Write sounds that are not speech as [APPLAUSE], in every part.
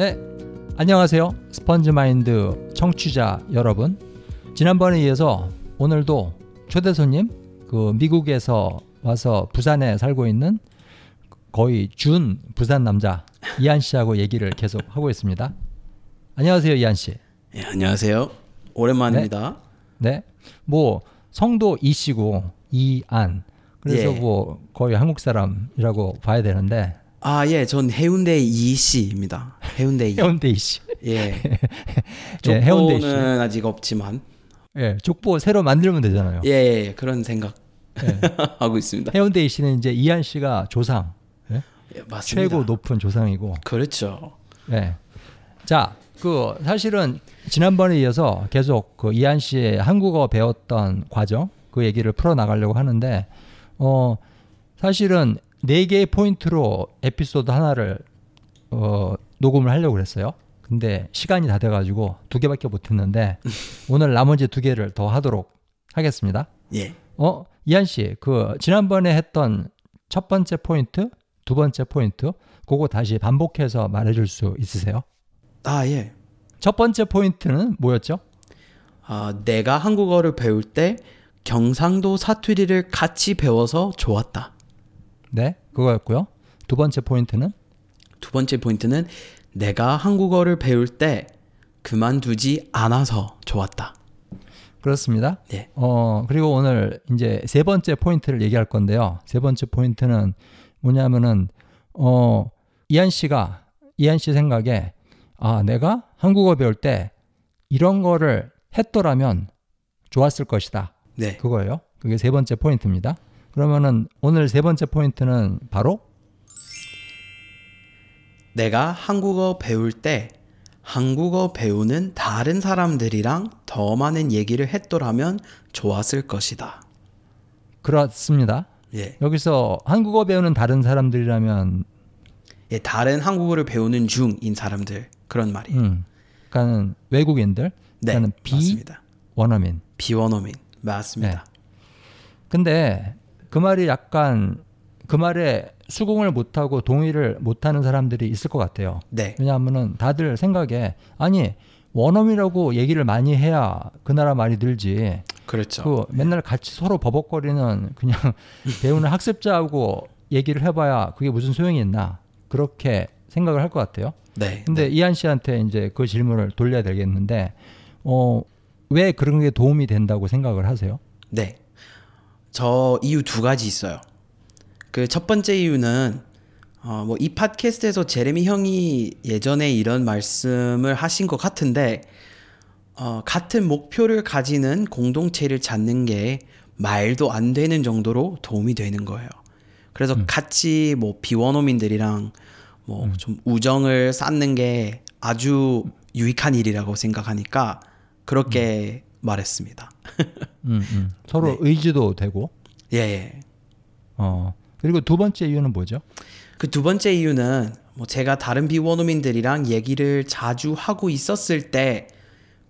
네, 안녕하세요. 스펀지 마인드 청취자 여러분. 지난번에 이어서 오늘도 초대 손님, 그 미국에서 와서 부산에 살고 있는 거의 준 부산 남자 이한 씨하고 얘기를 계속 하고 있습니다. 안녕하세요, 이한 씨. 예, 안녕하세요. 오랜만입니다. 네, 뭐 성도 이 씨고 이안. 그래서 예. 뭐 거의 한국 사람이라고 봐야 되는데 아, 예, 전 해운대 이 씨입니다. 해운대 이. 해운대 이 씨. 예. [LAUGHS] 예, 해운대 이 씨. 족보는 아직 없지만, 예, 족보 새로 만들면 되잖아요. 예, 예, 그런 생각 예. [LAUGHS] 하고 있습니다. 해운대 이 씨는 이제 이한 씨가 조상, 예? 예, 맞습니다. 최고 높은 조상이고. 그렇죠. 예. 자, 그 사실은 지난번에 이어서 계속 그 이한 씨의 한국어 배웠던 과정 그 얘기를 풀어 나가려고 하는데 어 사실은 네 개의 포인트로 에피소드 하나를 어 녹음을 하려고 그랬어요. 근데 시간이 다 돼가지고 두 개밖에 못했는데 [LAUGHS] 오늘 나머지 두 개를 더 하도록 하겠습니다. 예. 어, 이한 씨, 그 지난번에 했던 첫 번째 포인트, 두 번째 포인트, 그거 다시 반복해서 말해줄 수 있으세요? 아, 예. 첫 번째 포인트는 뭐였죠? 아, 내가 한국어를 배울 때 경상도 사투리를 같이 배워서 좋았다. 네, 그거였고요. 두 번째 포인트는 두 번째 포인트는 내가 한국어를 배울 때 그만두지 않아서 좋았다. 그렇습니다. 예. 어, 그리고 오늘 이제 세 번째 포인트를 얘기할 건데요. 세 번째 포인트는 뭐냐면은 어, 이한 씨가 이한 씨 생각에 아, 내가 한국어 배울 때 이런 거를 했더라면 좋았을 것이다. 네. 그거예요. 그게 세 번째 포인트입니다. 그러면은 오늘 세 번째 포인트는 바로 내가 한국어 배울 때 한국어 배우는 다른 사람들이랑 더 많은 얘기를 했더라면 좋았을 것이다. 그렇습니다. 예. 여기서 한국어 배우는 다른 사람들이라면 예, 다른 한국어를 배우는 중인 사람들 그런 말이에요. 음, 그러니까는 외국인들, 네, 그러니까는 맞습니다. 비원어민. 비원어민 맞습니다. 근데 그 말이 약간 그 말에 수긍을 못하고 동의를 못하는 사람들이 있을 것 같아요. 네, 왜냐하면은 다들 생각에 아니 원어민이라고 얘기를 많이 해야 그 나라 말이 늘지. 그렇죠. 그 맨날 같이 서로 버벅거리는 그냥 [LAUGHS] 배우는 학습자하고 얘기를 해봐야 그게 무슨 소용이 있나 그렇게 생각을 할 것 같아요. 네, 근데 이한 씨한테 이제 그 질문을 돌려야 되겠는데 어, 왜 그런 게 도움이 된다고 생각을 하세요? 네. 저 이유 두 가지 있어요. 그 첫 번째 이유는 어, 뭐 이 팟캐스트에서 제레미 형이 예전에 이런 말씀을 하신 것 같은데 어, 같은 목표를 가지는 공동체를 찾는 게 말도 안 되는 정도로 도움이 되는 거예요. 그래서 같이 뭐 비원어민들이랑 뭐좀 우정을 쌓는 게 아주 유익한 일이라고 생각하니까 그렇게 말했습니다. 음, 음. 서로 네. 의지도 되고 예, 예. 어, 그리고 두 번째 이유는 뭐죠? 그 두 번째 이유는 뭐 제가 다른 비원어민들이랑 얘기를 자주 하고 있었을 때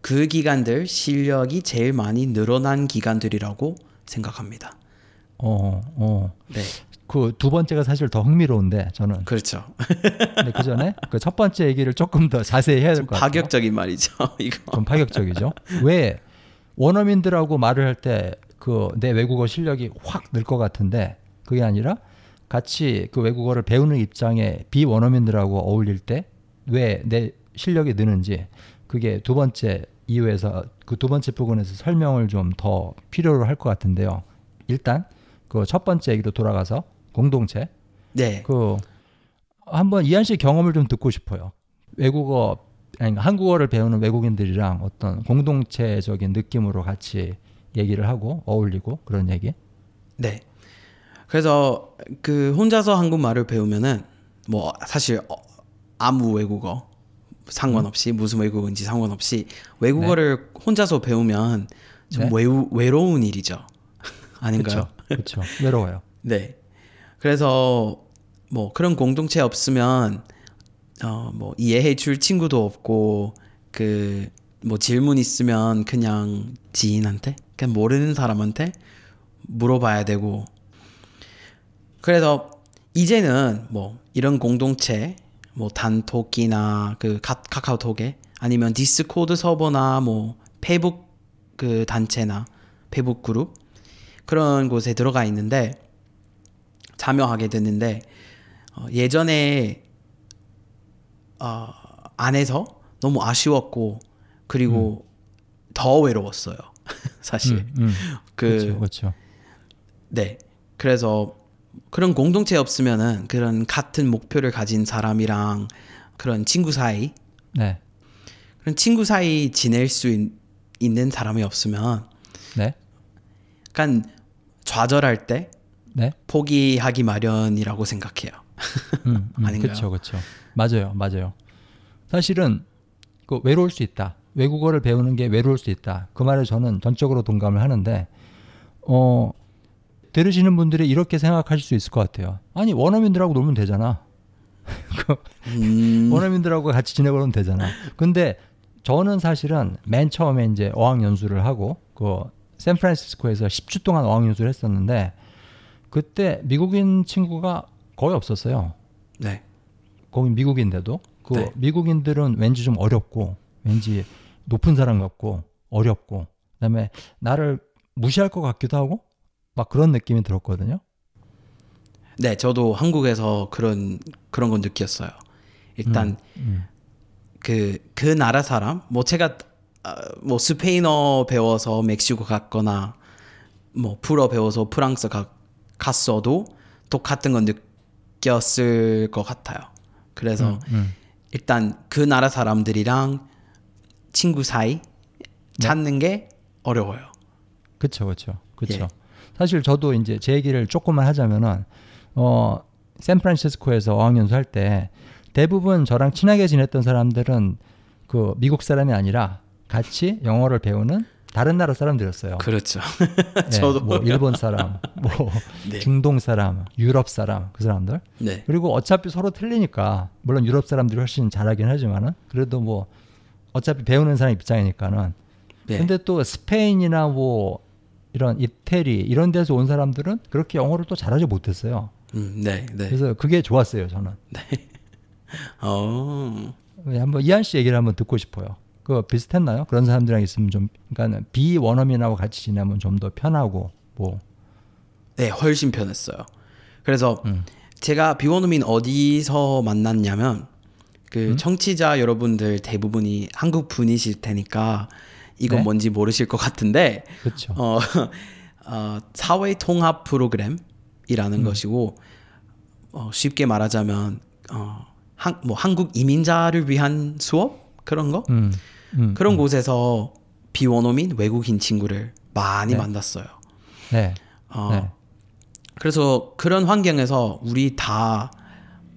그 기간들 실력이 제일 많이 늘어난 기간들이라고 생각합니다. 어, 어. 네, 그 두 번째가 사실 더 흥미로운데 저는 그렇죠. 근데 그 전에 그 첫 번째 얘기를 조금 더 자세히 해야 될 것 같아요. 파격적인 말이죠. [LAUGHS] 이거. 좀 파격적이죠. 왜 원어민들하고 말을 할 때 그 내 외국어 실력이 확 늘 것 같은데 그게 아니라 같이 그 외국어를 배우는 입장에 비원어민들하고 어울릴 때 왜 내 실력이 느는지 그게 두 번째 이유에서 그 두 번째 부분에서 설명을 좀 더 필요로 할 것 같은데요. 일단 그 첫 번째 얘기로 돌아가서 공동체 네, 그 한번 이한 씨 경험을 좀 듣고 싶어요. 외국어 아니 한국어를 배우는 외국인들이랑 어떤 공동체적인 느낌으로 같이 얘기를 하고 어울리고 그런 얘기. 네. 그래서 그 혼자서 한국말을 배우면은 뭐 사실 어, 아무 외국어 상관없이 무슨 외국어인지 상관없이 외국어를 혼자서 배우면 좀 네. 외우, 외로운 일이죠. [LAUGHS] 아닌가요? 그렇죠. 외로워요. [LAUGHS] 네. 그래서 뭐 그런 공동체 없으면 어 뭐 이해해 줄 친구도 없고 그 뭐 질문 있으면 그냥 지인한테 그냥 모르는 사람한테 물어봐야 되고. 그래서 이제는 뭐 이런 공동체 뭐 단톡이나 그 카, 카카오톡에 아니면 Discord 서버나 뭐 페북 그 단체나 페북 그룹 그런 곳에 들어가 있는데 참여하게 됐는데 어, 예전에 어, 안에서 너무 아쉬웠고 그리고 더 외로웠어요. [LAUGHS] 사실 음, 음. 그 그렇죠, 그렇죠. 네. 그래서 그런 공동체 없으면은 그런 같은 목표를 가진 사람이랑 그런 친구 사이 네, 그런 친구 사이 지낼 수 있, 있는 사람이 없으면 네, 약간 좌절할 때 네. 포기하기 마련이라고 생각해요. 음, 음, 아닌가요? 그렇죠, 그렇죠. 맞아요, 맞아요. 사실은 그 외로울 수 있다. 외국어를 배우는 게 외로울 수 있다. 그 말에 저는 전적으로 동감을 하는데, 어 들으시는 분들이 이렇게 생각하실 수 있을 것 같아요. 아니 원어민들하고 놀면 되잖아. [LAUGHS] 그 음, 원어민들하고 같이 지내고 그러면 되잖아. 근데 저는 사실은 맨 처음에 이제 어학연수를 하고 그 샌프란시스코에서 10주 동안 어학연수를 했었는데 그때 미국인 친구가 거의 없었어요. 네. 거기 미국인데도 그 네. 미국인들은 왠지 좀 어렵고 왠지 높은 사람 같고 어렵고 그다음에 나를 무시할 것 같기도 하고 막 그런 느낌이 들었거든요. 네, 저도 한국에서 그런 그런 건 느꼈어요. 일단 음. 그그 나라 사람 뭐 제가 아, 뭐 스페인어 배워서 멕시코 갔거나 뭐 불어 배워서 프랑스 가, 갔어도 똑같은 건 느 꼈을 것 같아요. 그래서 음, 음. 일단 그 나라 사람들이랑 친구 사이 찾는 게 어려워요. 그렇죠, 그렇죠, 그렇죠. 예. 사실 저도 이제 제 얘기를 조금만 하자면은 어 샌프란시스코에서 어학연수 할 때 대부분 저랑 친하게 지냈던 사람들은 그 미국 사람이 아니라 같이 영어를 배우는 다른 나라 사람들이었어요. 그렇죠. 예, [LAUGHS] 저도. 뭐 일본 사람, [LAUGHS] 뭐 네. 중동 사람, 유럽 사람 그 사람들. 네. 그리고 어차피 서로 틀리니까 물론 유럽 사람들이 훨씬 잘하긴 하지만은 그래도 뭐 어차피 배우는 사람 입장이니까는 네. 근데 또 스페인이나 뭐 이런 이태리 이런 데서 온 사람들은 그렇게 영어를 또 잘하지 못했어요. 음, 네, 네. 그래서 그게 좋았어요, 저는. [LAUGHS] 어. 네, 한번 이한 씨 얘기를 한번 듣고 싶어요. 그 비슷했나요? 그런 사람들이랑 있으면 좀 그러니까 비원어민하고 같이 지내면 좀 더 편하고 뭐 네, 훨씬 편했어요. 그래서 음. 제가 비원어민 어디서 만났냐면 그 음? 청취자 여러분들 대부분이 한국 분이실 테니까 이건 네. 뭔지 모르실 것 같은데 그렇죠. 어, [LAUGHS] 어, 사회 통합 프로그램이라는 음. 것이고 어, 쉽게 말하자면 어, 한, 뭐 한국 이민자를 위한 수업 그런 거 음, 음, 그런 음. 곳에서 비원어민 외국인 친구를 많이 네. 만났어요. 네. 어, 네. 그래서 그런 환경에서 우리 다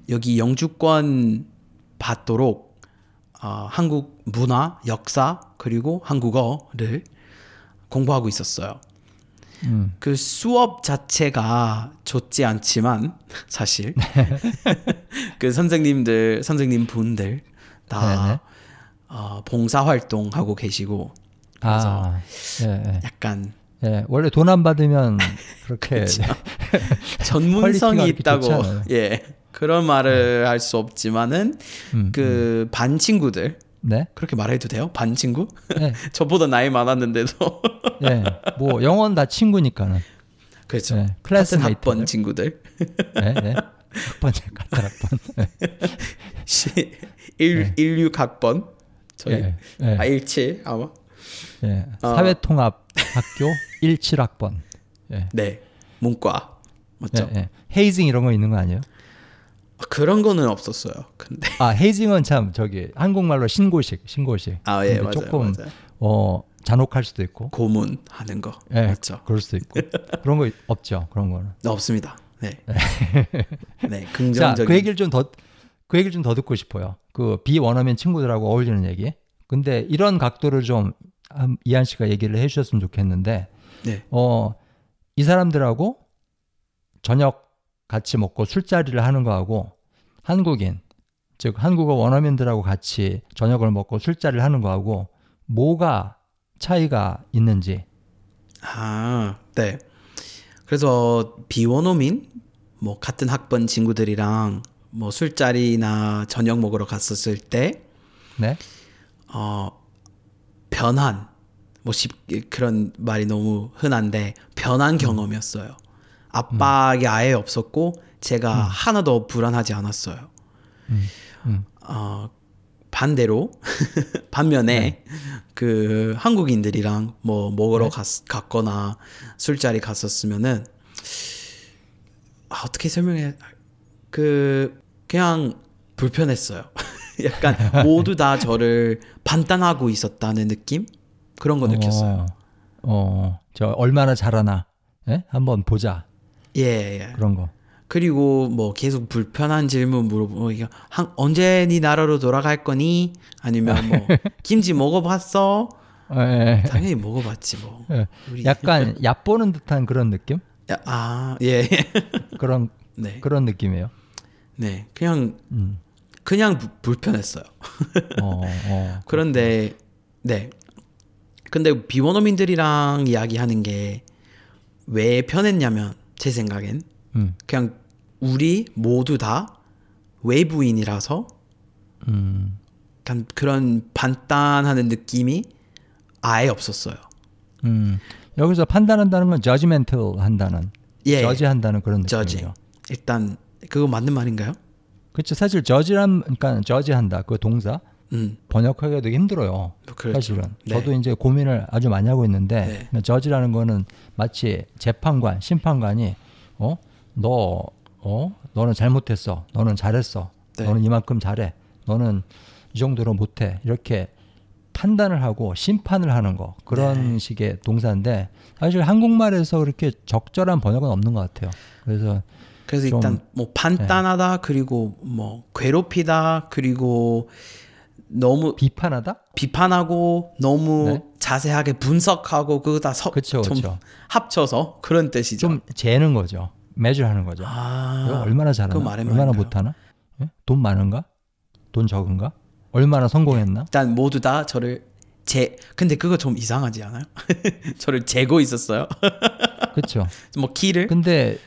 여기 영주권 받도록 어, 한국 문화, 역사 그리고 한국어를 공부하고 있었어요. 음. 그 수업 자체가 좋지 않지만 사실 [LAUGHS] 그 선생님들 선생님 분들 다 네네. 어, 봉사 활동 하고 계시고 아, 예, 예. 약간 예. 원래 돈 안 받으면 [LAUGHS] 그렇게 [LAUGHS] 전문성이 quality가 있다고. 예 그런 말을 할수 없지만은 음, 그 반 친구들 네. 그렇게 말해도 돼요 반 친구 예. [LAUGHS] 저보다 나이 많았는데도 예. 뭐 영어는 다 친구니까는. 그렇죠 예. 같은 classmate. 학번 친구들 예, 예. 학번 같은 학번. 예. 시- 일, 16 학번 저희 예. 예. 아 17 아마 예. 어. 사회통합 학교 17학번. [LAUGHS] 예. 네 문과 맞죠 예, 예. 헤이징 이런 거 있는 거 아니에요? 그런 거는 없었어요 근데 아, 헤이징은 참 저기 한국말로 신고식, 신고식. 아 예 맞아요 조금 맞아요 어, 잔혹할 수도 있고. 고문 하는 거 예. 맞죠 그럴 수도 있고. [LAUGHS] 그런 거 없죠. 그런 거는. 네, 없습니다 네 [LAUGHS] 네, 자, 긍정적인 그 얘기를 좀 더 그 얘기를 좀 더 듣고 싶어요. 그 비원어민 친구들하고 어울리는 얘기. 근데 이런 각도를 좀 한- 이한 씨가 얘기를 해 주셨으면 좋겠는데 네 어, 이 사람들하고 저녁 같이 먹고 술자리를 하는 거하고 한국인, 즉 한국어 원어민들하고 같이 저녁을 먹고 술자리를 하는 거하고 뭐가 차이가 있는지. 아, 네. 그래서 비원어민 뭐 같은 학번 친구들이랑 뭐 술자리나 저녁 먹으러 갔었을 때 네. 어, 변한 뭐 쉽, 그런 말이 너무 흔한데 변한 경험이었어요. 압박이 아예 없었고 제가 하나도 불안하지 않았어요. 음. 어, 반대로 [LAUGHS] 반면에 그 한국인들이랑 뭐 먹으러 갔, 갔거나 술자리 갔었으면은 아, 어떻게 설명해 그 그냥 불편했어요. [LAUGHS] 약간 모두 다 저를 판단하고 있었다는 느낌 그런 거 느꼈어요. 어, 어, 저 얼마나 잘하나. 예? 한번 보자. 예, 예. 그런 거. 그리고 뭐 계속 불편한 질문 물어보고 이게 한, 언제 네 나라로 돌아갈 거니? 아니면 뭐 [LAUGHS] 김치 먹어봤어? 예, 당연히 먹어봤지 뭐. 예. 약간 [LAUGHS] 얕보는 듯한 그런 느낌? 야, 아 예. 그런 네, 그런 느낌이에요. 네, 그냥 음. 그냥 부- 불편했어요. 어, 어. [LAUGHS] 그런데 네, 근데 비원어민들이랑 이야기하는 게 왜 편했냐면 제 생각엔 음. 그냥 우리 모두 다 외부인이라서 음. 약간 그런 판단하는 느낌이 아예 없었어요. 음. 여기서 판단한다는 건 judgmental 한다는 예, 저지한다는 그런. 느낌이에요. 일단 그거 맞는 말인가요? 그렇죠. 사실 저지란 그러니까 저지한다 그 동사 음, 번역하기가 되게 힘들어요. 그렇죠. 사실은 네. 저도 이제 고민을 아주 많이 하고 있는데 네. 저지라는 거는 마치 재판관, 심판관이 어너 어 너는 잘못했어, 너는 잘했어, 네. 너는 이만큼 잘해, 너는 이 정도로 못해 이렇게 판단을 하고 심판을 하는 거 그런 네. 식의 동사인데 사실 한국말에서 그렇게 적절한 번역은 없는 것 같아요. 그래서 그래서 좀- 네. 일단 뭐 판단하다 그리고 뭐 괴롭히다 그리고 너무 비판하다? 비판하고 너무 네. 자세하게 분석하고 그거 다 서, 그쵸, 좀 그쵸. 합쳐서 그런 뜻이죠. 좀 재는 거죠. measure하는 거죠. 아, 얼마나 잘하나? 얼마나? 못하나? 예? 돈 많은가? 돈 적은가? 얼마나 성공했나? 일단 모두 다 저를 제 근데 그거 좀 이상하지 않아요? [LAUGHS] 저를 재고 있었어요. [LAUGHS] 그렇죠. 뭐 키를 근데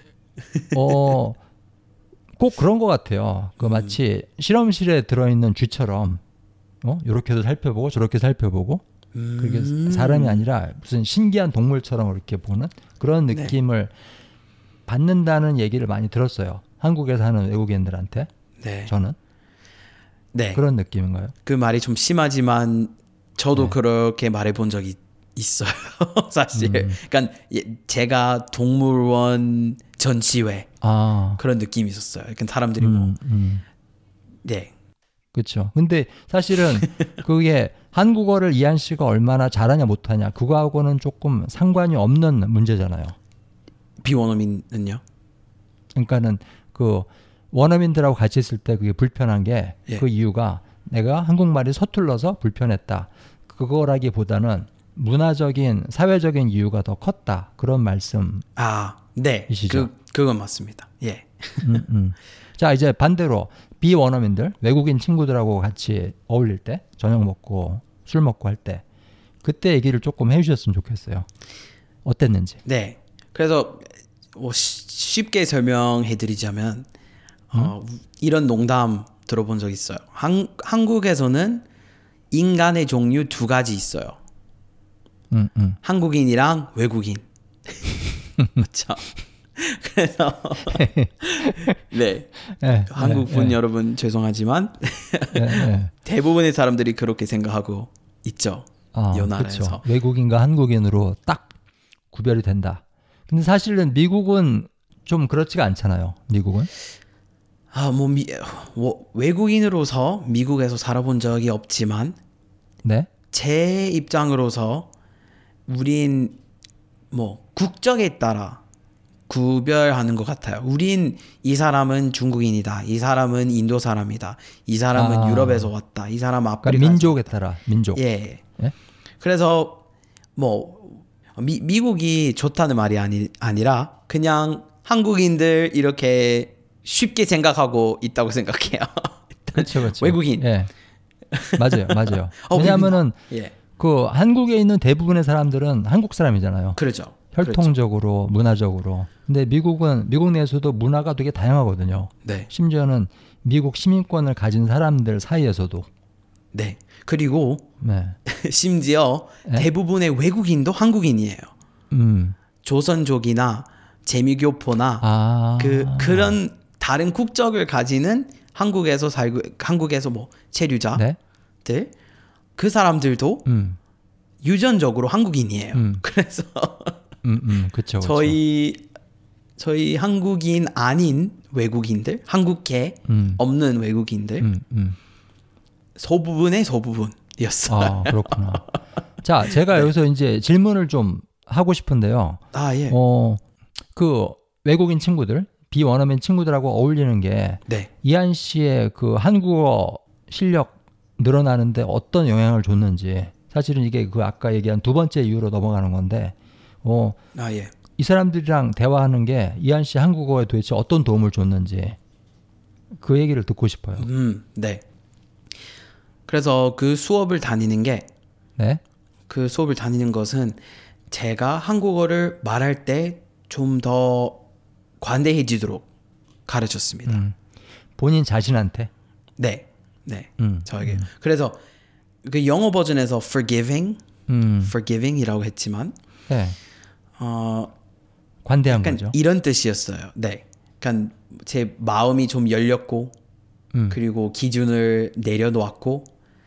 어, 꼭 그런 것 같아요. 그 마치 실험실에 들어있는 쥐처럼 어? 이렇게도 살펴보고 저렇게 살펴보고 그게 음. 사람이 아니라 무슨 신기한 동물처럼 이렇게 보는 그런 네. 느낌을 받는다는 얘기를 많이 들었어요. 한국에 사는 외국인들한테 네. 저는 네. 그런 느낌인가요? 그 말이 좀 심하지만 저도 네. 그렇게 말해본 적이 있어요. [LAUGHS] 사실. 음. 그러니까 예, 제가 동물원 전시회 아, 그런 느낌이 있었어요. 그러니까 사람들이 뭐 음, 음. 네. 그렇죠. 근데 사실은 [LAUGHS] 그게 한국어를 이한 씨가 얼마나 잘하냐 못하냐 그거하고는 조금 상관이 없는 문제잖아요. 비원어민은요? 그러니까는 그 원어민들하고 같이 있을 때 그게 불편한 게그 예. 이유가 내가 한국말이 서툴러서 불편했다. 그거라기보다는 문화적인 사회적인 이유가 더 컸다. 그런 말씀. 아, 네. 이시죠? 그 그건 맞습니다. 예. 음, 음. [LAUGHS] 자 이제 반대로 비원어민들 외국인 친구들하고 같이 어울릴 때 저녁 먹고 술 먹고 할 때 그때 얘기를 조금 해주셨으면 좋겠어요. 어땠는지. 네. 그래서 뭐 쉬- 쉽게 설명해 드리자면 어, 이런 농담 들어본 적 있어요. 한, 한국에서는 인간의 종류 두 가지 있어요. 음, 음. 한국인이랑 외국인. [LAUGHS] 그렇죠. 그래서 [LAUGHS] 네 예, 한국 예, 분 예, 여러분 죄송하지만. [LAUGHS] 대부분의 사람들이 그렇게 생각하고 있죠. 아, 이 나라에서. 그쵸. 외국인과 한국인으로 딱 구별이 된다. 근데 사실은 미국은 좀 그렇지가 않잖아요. 미국은. 아, 뭐 미, 뭐, 외국인으로서 미국에서 살아본 적이 없지만 네. 제 입장으로서 우린 뭐 국적에 따라 구별하는 것 같아요. 우린 이 사람은 중국인이다. 이 사람은 인도 사람이다. 이 사람은 아. 유럽에서 왔다. 이 그러니까 아프리카. 민족에 따라 민족. 예. 예? 그래서 뭐 미, 미국이 좋다는 말이 아니, 아니라 그냥 한국인들 이렇게 쉽게 생각하고 있다고 생각해요. 그렇죠, 그렇죠. [LAUGHS] 외국인. 예. 맞아요, 맞아요. 어, 왜냐하면은 예. 그 한국에 있는 대부분의 사람들은 한국 사람이잖아요. 그렇죠. 혈통적으로, 문화적으로. 근데 미국은 미국 내에서도 문화가 되게 다양하거든요. 네. 심지어는 미국 시민권을 가진 사람들 사이에서도 네. 그리고 네. [LAUGHS] 심지어 네? 대부분의 외국인도 한국인이에요. 음. 조선족이나 재미교포나 아. 그 그런 다른 국적을 가지는 한국에서 살고 한국에서 뭐 체류자들 네. 그 사람들도 음. 유전적으로 한국인이에요. 음. [LAUGHS] 그래서 음, 음. 그렇죠. 저희 저희 한국인 아닌 외국인들, 한국계 음. 없는 외국인들 음, 음. 소부분의 소부분이었어요. 아, 그렇구나. 자, 제가 [LAUGHS] 여기서 이제 질문을 좀 하고 싶은데요. 아 예. 어, 그 외국인 친구들, 비원어민 친구들하고 어울리는 게 네. 이한 씨의 그 한국어 실력 늘어나는데 어떤 영향을 줬는지 사실은 이게 그 아까 얘기한 두 번째 이유로 넘어가는 건데 어, 아 예. 이 사람들이랑 대화하는 게 이한 씨 한국어에 도대체 어떤 도움을 줬는지 그 얘기를 듣고 싶어요. 음, 네. 그래서 그 수업을 다니는 게 네. 그 수업을 다니는 것은 제가 한국어를 말할 때 좀 더 관대해지도록 가르쳤습니다. 음. 본인 자신한테. 네, 네, 음. 저에게. 그래서 그 영어 버전에서 forgiving, 음. forgiving이라고 했지만 네. 어 관대한 약간 거죠. 이런 뜻이었어요. 네, 그러니까 제 마음이 좀 열렸고 음. 그리고 기준을 내려놓았고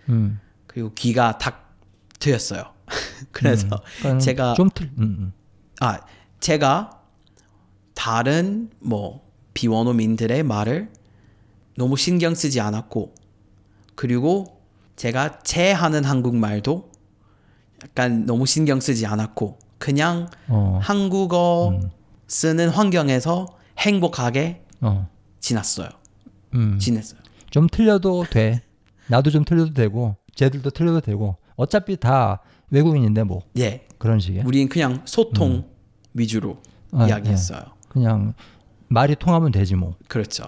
음. 그리고 귀가 탁 트였어요. [LAUGHS] 그래서 그러니까 제가 좀 틀. 음, 음. 아 제가 다른 뭐 비원어민들의 말을 너무 신경 쓰지 않았고 그리고 제가 제 하는 한국말도 약간 너무 신경 쓰지 않았고 그냥 어. 한국어 음. 쓰는 환경에서 행복하게 어. 지났어요. 음. 지냈어요. 좀 틀려도 돼. 나도 좀 틀려도 되고, 쟤들도 틀려도 되고. 어차피 다 외국인인데 뭐 예, 그런 식의. 우린 그냥 소통 위주로 아, 이야기했어요. 그냥 말이 통하면 되지 뭐. 그렇죠.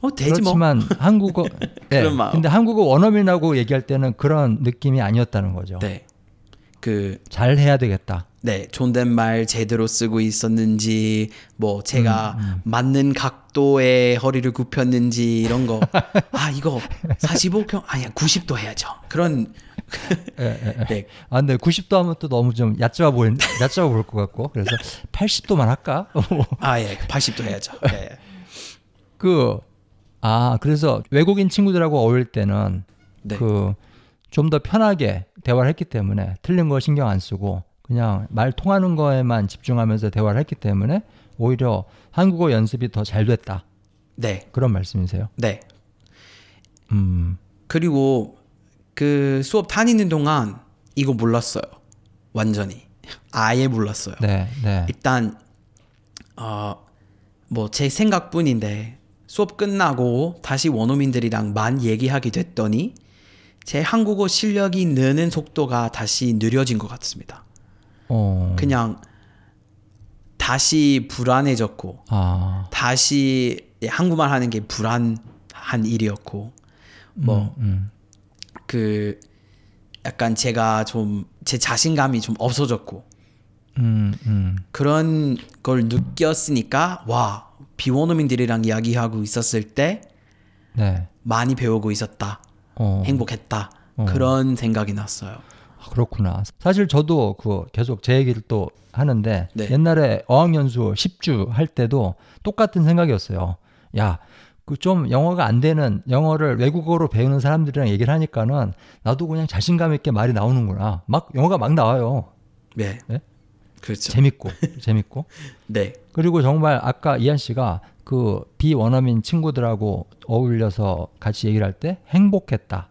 어 되지 뭐. 그렇지만 [LAUGHS] 한국어. 네. 그런 마음. 근데 한국어 원어민하고 얘기할 때는 그런 느낌이 아니었다는 거죠. 네. 그 잘 해야 되겠다. 네, 존댓말 제대로 쓰고 있었는지, 뭐 제가 음, 맞는 각도에 허리를 굽혔는지 이런 거. [LAUGHS] 아 이거 45평 아니야 90도 해야죠. 그런 예, 예, 예. 네, 아, 근데 90도 하면 또 너무 좀 얕잡아 보인, 얕잡아 보일 것 같고. 그래서 80도만 할까? 아 예, 80도 해야죠. 예. 그, 아, 그래서 외국인 친구들하고 어울릴 때는 네, 그좀 더 편하게 대화를 했기 때문에 틀린 거 신경 안 쓰고 그냥 말 통하는 거에만 집중하면서 대화를 했기 때문에 오히려 한국어 연습이 더 잘 됐다. 네, 그런 말씀이세요? 네. 음, 그리고 그 수업 다니는 동안 이거 몰랐어요. 완전히 아예 몰랐어요. 네, 네. 일단 어 뭐 제 생각뿐인데 수업 끝나고 다시 원어민들이랑만 얘기하게 됐더니 제 한국어 실력이 느는 속도가 다시 느려진 것 같습니다. 어, 그냥 다시 불안해졌고 아, 다시 한국말 하는 게 불안한 일이었고 뭐 음, 그 약간 제가 좀 제 자신감이 좀 없어졌고 음, 음, 그런 걸 느꼈으니까 와 비원어민들이랑 이야기하고 있었을 때 네. 많이 배우고 있었다 어, 행복했다 어. 그런 생각이 났어요 아, 그렇구나. 사실 저도 그 계속 제 얘기를 또 하는데 네. 옛날에 어학연수 10주 할 때도 똑같은 생각이었어요. 야, 그 좀 영어가 안 되는 영어를 외국어로 배우는 사람들이랑 얘기를 하니까는 나도 그냥 자신감 있게 말이 나오는구나. 막 영어가 막 나와요. 네, 네? 그렇죠 재밌고 [LAUGHS] 재밌고. 네 그리고 정말 아까 이한 씨가 그 비원어민 친구들하고 어울려서 같이 얘기를 할 때 행복했다.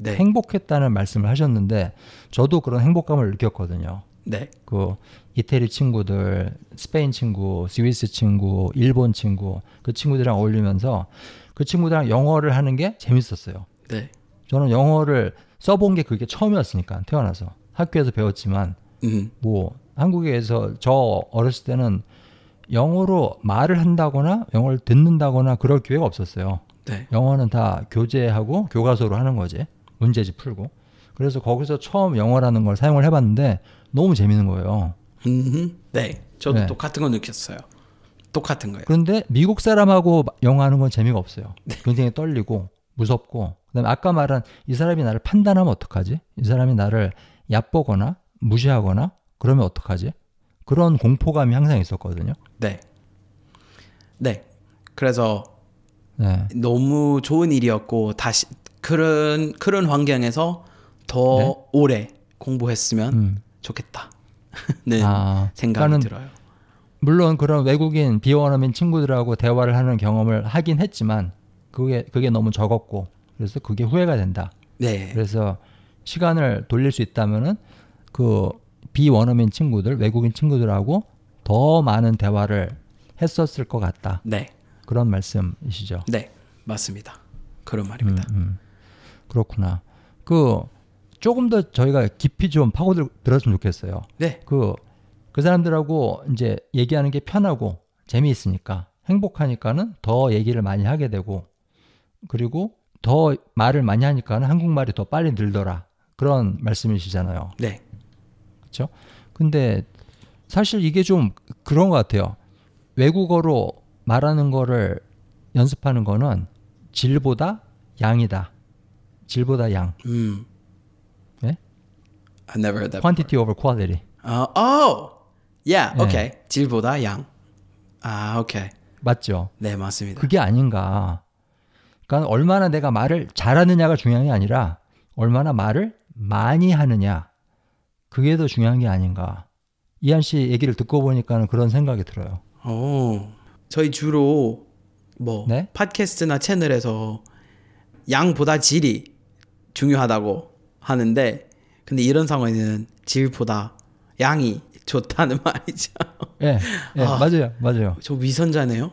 네, 행복했다는 말씀을 하셨는데 저도 그런 행복감을 느꼈거든요. 네, 그 이태리 친구들, 스페인 친구, 스위스 친구, 일본 친구 그 친구들이랑 어울리면서 그 친구들이랑 영어를 하는 게 재밌었어요. 네, 저는 영어를 써본 게 그게 처음이었으니까 태어나서 학교에서 배웠지만 음, 뭐 한국에서 저 어렸을 때는 영어로 말을 한다거나 영어를 듣는다거나 그럴 기회가 없었어요. 네, 영어는 다 교재하고 교과서로 하는 거지. 문제집 풀고. 그래서 거기서 처음 영어라는 걸 사용을 해봤는데 너무 재밌는 거예요. 음, 네, 저도 네. 똑같은 거 느꼈어요 똑같은 거예요. 그런데 미국 사람하고 영어 하는 건 재미가 없어요. 굉장히 떨리고 무섭고 그다음에 아까 말한 이 사람이 나를 판단하면 어떡하지? 이 사람이 나를 얕보거나 무시하거나 그러면 어떡하지? 그런 공포감이 항상 있었거든요. 네. 네. 그래서 네. 너무 좋은 일이었고 다시 그런 그런 환경에서 더 네. 오래 공부했으면 음. 좋겠다. [LAUGHS] 는 아, 생각이 들어요. 물론 그런 외국인 비원어민 친구들하고 대화를 하는 경험을 하긴 했지만 그게 그게 너무 적었고 그래서 그게 후회가 된다. 네. 그래서 시간을 돌릴 수 있다면은 그 비원어민 친구들, 외국인 친구들하고 더 많은 대화를 했었을 것 같다. 네. 그런 말씀이시죠. 네. 맞습니다. 그런 음, 말입니다. 음. 그렇구나. 그 조금 더 저희가 깊이 좀 파고들었으면 좋겠어요. 네. 그, 그 사람들하고 이제 얘기하는 게 편하고 재미있으니까 행복하니까는 더 얘기를 많이 하게 되고 그리고 더 말을 많이 하니까는 한국말이 더 빨리 늘더라. 그런 말씀이시잖아요. 네. 그렇죠? 근데 사실 이게 좀 그런 것 같아요. 외국어로 말하는 거를 연습하는 거는 질보다 양이다. 질보다 양. 음. 네? I never heard that. quantity over quality. 어, oh. Yeah. 네. 오케이. 질보다 양. 아, 오케이. 맞죠? 네, 맞습니다. 그게 아닌가. 그러니까 얼마나 내가 말을 잘하느냐가 중요한 게 아니라 얼마나 말을 많이 하느냐. 그게 더 중요한 게 아닌가. 이한 씨 얘기를 듣고 보니까는 그런 생각이 들어요. 오. 저희 주로 뭐 네? 팟캐스트나 채널에서 양보다 질이 중요하다고 하는데 근데 이런 상황에는 질보다 양이 좋다는 [LAUGHS] 말이죠. 예, 예, 아. 맞아요, 맞아요. 저 위선자네요.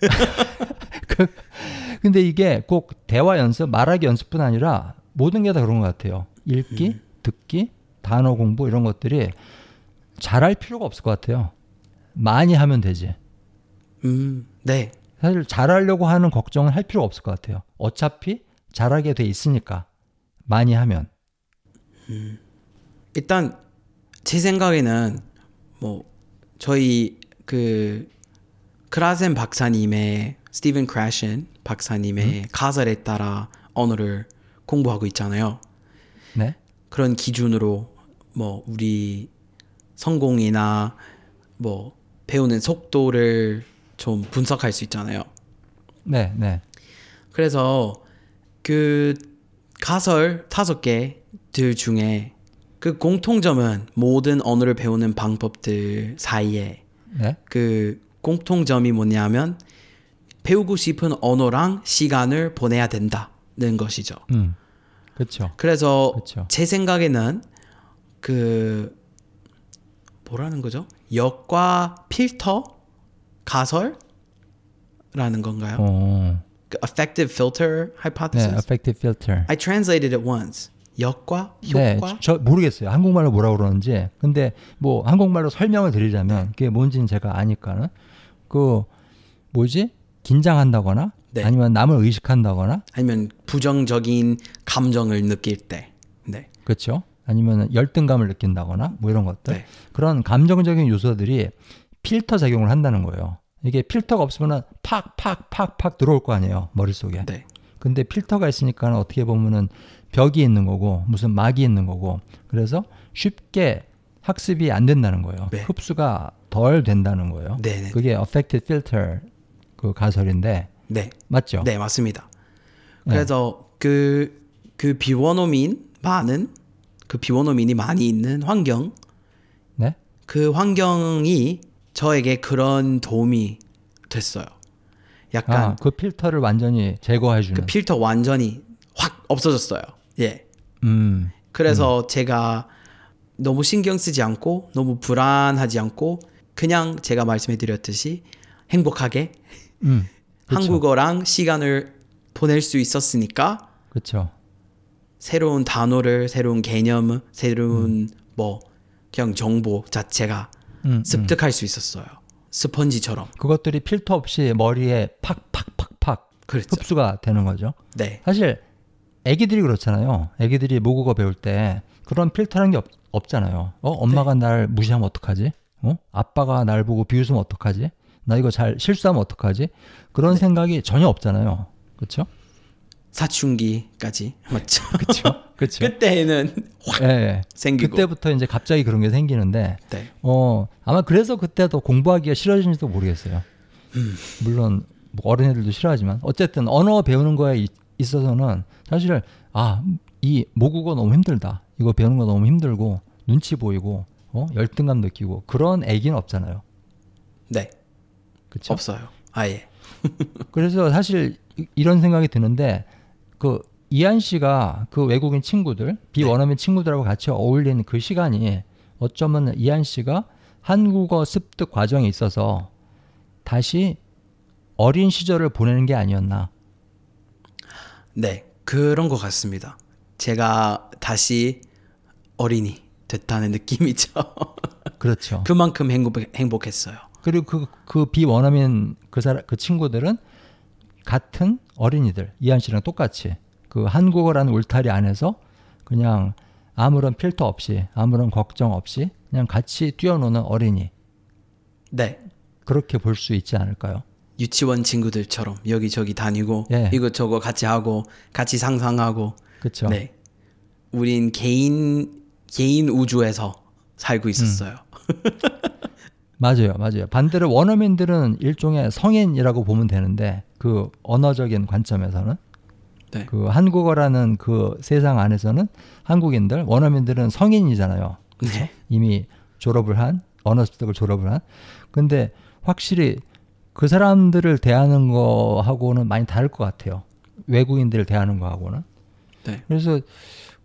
[LAUGHS] 근데 이게 꼭 대화 연습, 말하기 연습뿐 아니라 모든 게 다 그런 것 같아요. 읽기, 듣기, 단어 공부 이런 것들이 잘할 필요가 없을 것 같아요. 많이 하면 되지. 음. 네. 사실 잘하려고 하는 걱정은 할 필요가 없을 것 같아요. 어차피 잘하게 돼 있으니까 많이 하면. 일단 제 생각에는 뭐 저희 그 크라센 박사님의 스티븐 크래션 박사님의 가설에 따라 언어를 공부하고 있잖아요. 네, 그런 기준으로 뭐 우리 성공이나 뭐 배우는 속도를 좀 분석할 수 있잖아요. 네, 네, 그래서 그 가설 다섯 개들 중에 그 공통점은 모든 언어를 배우는 방법들 사이에 네. 그 공통점이 뭐냐면 배우고 싶은 언어랑 시간을 보내야 된다는 것이죠. 음, 그렇죠, 그래서 그렇죠. 제 생각에는 그 뭐라는 거죠? 역과 필터 가설라는 건가요? 어, 그 affective filter 네, hypothesis. affective filter. I translated it once. 역과 네, 효과. 저 모르겠어요. 한국말로 뭐라고 그러는지. 근데 뭐 한국말로 설명을 드리자면 그게 뭔지는 제가 아니까는 그 뭐지? 긴장한다거나 네. 아니면 남을 의식한다거나 아니면 부정적인 감정을 느낄 때. 네. 그렇죠? 아니면 열등감을 느낀다거나 뭐 이런 것들. 네. 그런 감정적인 요소들이 필터 작용을 한다는 거예요. 이게 필터가 없으면은 팍팍팍팍 들어올 거 아니에요. 머릿속에. 네. 근데 필터가 있으니까 어떻게 보면은 벽이 있는 거고 무슨 막이 있는 거고 그래서 쉽게 학습이 안 된다는 거예요. 네. 흡수가 덜 된다는 거예요. 네, 네. 그게 affected filter 그 가설인데 네. 맞죠? 네, 맞습니다. 네. 그래서 그, 그 비원어민 많은 그 비원어민이 많이 있는 환경 네? 그 환경이 저에게 그런 도움이 됐어요. 약간 아, 그 필터를 완전히 제거해 주는. 그 필터 완전히 확 없어졌어요. 예. 음. 그래서 제가 너무 신경 쓰지 않고 너무 불안하지 않고 그냥 제가 말씀해 드렸듯이 행복하게 음. 한국어랑 시간을 보낼 수 있었으니까 그렇죠. 새로운 단어를 새로운 개념 새로운 뭐 그냥 정보 자체가 음, 습득할 수 있었어요 스펀지처럼 그것들이 필터 없이 머리에 팍팍팍팍 그렇죠 흡수가 되는 거죠. 네 사실 애기들이 그렇잖아요. 애기들이 모국어 배울 때 그런 필터라는 게 없, 없잖아요. 어, 엄마가 날 무시하면 어떡하지? 어? 아빠가 날 보고 비웃으면 어떡하지? 나 이거 잘 실수하면 어떡하지? 그런 생각이 전혀 없잖아요. 그렇죠? 사춘기까지 맞죠? 그렇죠. 그렇죠. 그때는 확 예, 예. 생기고. 그때부터 이제 갑자기 그런 게 생기는데 네. 어 아마 그래서 그때 더 공부하기가 싫어지는지도 모르겠어요. 물론 뭐 어린애들도 싫어하지만 어쨌든 언어 배우는 거에 이- 있어서는 사실 아이 모국어 너무 힘들다. 이거 배우는 거 너무 힘들고 눈치 보이고 어 열등감 느끼고 그런 애기는 없잖아요. 네. 그렇죠? 없어요. 아예. [LAUGHS] 그래서 사실 이- 이런 생각이 드는데 그 이한 씨가 그 외국인 친구들 비원어민 친구들하고 같이 어울리는 그 시간이 어쩌면 이한 씨가 한국어 습득 과정에 있어서 다시 어린 시절을 보내는 게 아니었나. 네. 그런 것 같습니다. 제가 다시 어린이 됐다는 느낌이죠. [LAUGHS] 그렇죠. 그만큼 행복, 행복했어요. 그리고 그, 그 비원어민 그 사람, 그 친구들은 같은 어린이들, 이한 씨랑 똑같이 그 한국어라는 울타리 안에서 그냥 아무런 필터 없이 아무런 걱정 없이 그냥 같이 뛰어노는 어린이. 네. 그렇게 볼 수 있지 않을까요? 유치원 친구들처럼 여기저기 다니고 예. 이것저것 같이 하고 같이 상상하고 그렇죠. 네. 우린 개인 개인 우주에서 살고 있었어요. 맞아요, 맞아요. 반대로 원어민들은 일종의 성인이라고 보면 되는데 그 언어적인 관점에서는 네. 그 한국어라는 그 세상 안에서는 한국인들 원어민들은 성인이잖아요. 네. 이미 졸업을 한 언어 습득을 졸업을 한. 근데 확실히 그 사람들을 대하는 거하고는 많이 다를 것 같아요. 외국인들을 대하는 거하고는. 네. 그래서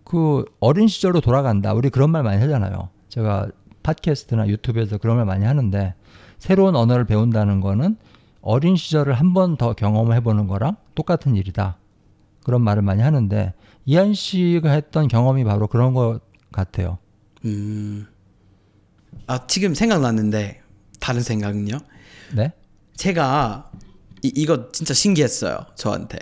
그 어린 시절로 돌아간다. 우리 그런 말 많이 하잖아요. 제가 팟캐스트나 유튜브에서 그런 말 많이 하는데 새로운 언어를 배운다는 거는 어린 시절을 한 번 더 경험을 해보는 거랑 똑같은 일이다. 그런 말을 많이 하는데 이한 씨가 했던 경험이 바로 그런 것 같아요. 음. 아, 지금 생각났는데 다른 생각은요. 네? 제가 이, 이거 진짜 신기했어요. 저한테.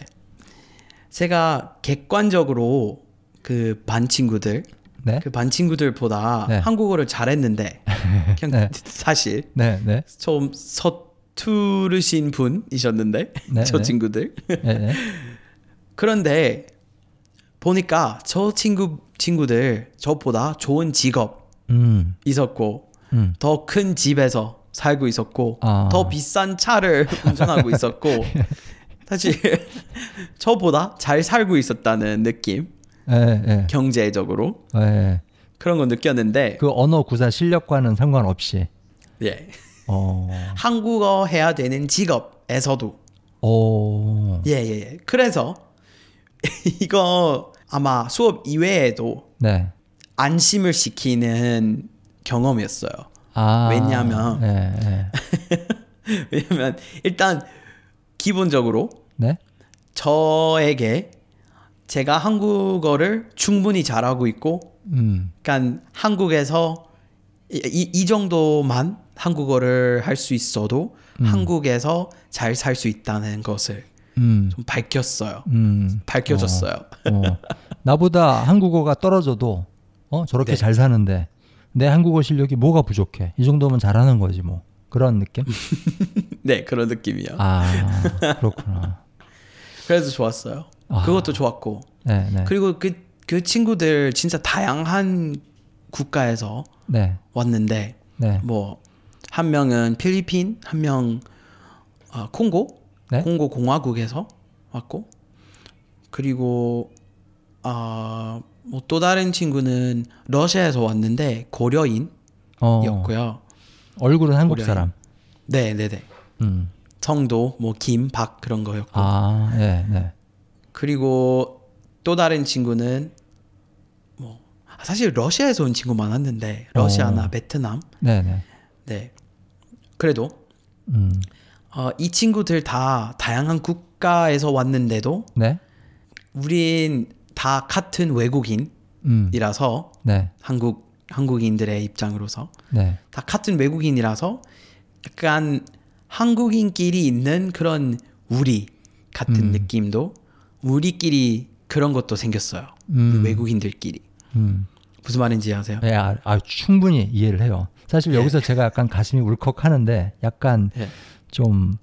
제가 객관적으로 그 반 친구들 네? 그반 친구들보다 네. 한국어를 잘했는데 [LAUGHS] 그냥 네. 사실 네, 네, 좀 서투르신 분이셨는데 네, 저 네. 친구들. [LAUGHS] 그런데 보니까 저 친구 친구들 저보다 좋은 직업 음, 있었고 음, 더큰 집에서 살고 있었고 아. 더 비싼 차를 [LAUGHS] 운전하고 있었고 사실 저보다 잘 살고 있었다는 느낌 예, 예, 경제적으로 예. 그런 거 느꼈는데 그 언어 구사 실력과는 상관없이, 예 어, [LAUGHS] 한국어 해야 되는 직업에서도 오, 예예 예. 그래서 [LAUGHS] 이거 아마 수업 이외에도 네, 안심을 시키는 경험이었어요. 아, 왜냐하면- 예, [LAUGHS] 예. 왜냐면 일단 기본적으로 네, 저에게 제가 한국어를 충분히 잘하고 있고, 음, 그러니까 한국에서 이, 이- 이 정도만 한국어를 할 수 있어도 한국에서 잘 살 수 있다는 것을 음, 좀 밝혔어요. 음, 밝혀졌어요. 어, 나보다 한국어가 떨어져도 어 저렇게 네. 잘 사는데 내 한국어 실력이 뭐가 부족해? 이 정도면 잘하는 거지 뭐 그런 느낌? [LAUGHS] 네, 그런 느낌이요. 아 그렇구나. [LAUGHS] 그래서 좋았어요. 아. 그것도 좋았고. 네, 네, 그리고 그, 그 친구들 진짜 다양한 국가에서 네, 왔는데, 네, 뭐, 한 명은 필리핀, 한 명, 아, 콩고? 네? 콩고 공화국에서 왔고, 그리고, 아, 뭐또 다른 친구는 러시아에서 왔는데, 고려인이었고요. 어, 얼굴은 한국 고려인. 사람. 네 네 네. 음, 성도, 뭐, 김, 박 그런 거였고. 아, 네, 네, 그리고 또 다른 친구는 뭐 사실 러시아에서 온 친구 많았는데 러시아나 어. 베트남? 네, 네, 네. 그래도 음, 어, 이 친구들 다 다양한 국가에서 왔는데도 네, 우린 다 같은 외국인이라서 음, 네, 한국 한국인들의 입장으로서 네, 다 같은 외국인이라서 약간 한국인끼리 있는 그런 우리 같은 음. 느낌도 우리끼리 그런 것도 생겼어요. 음. 외국인들끼리 음. 무슨 말인지 아세요? 네, 아, 아, 충분히 이해를 해요. 사실 예. 여기서 제가 약간 가슴이 울컥하는데 약간 예. 좀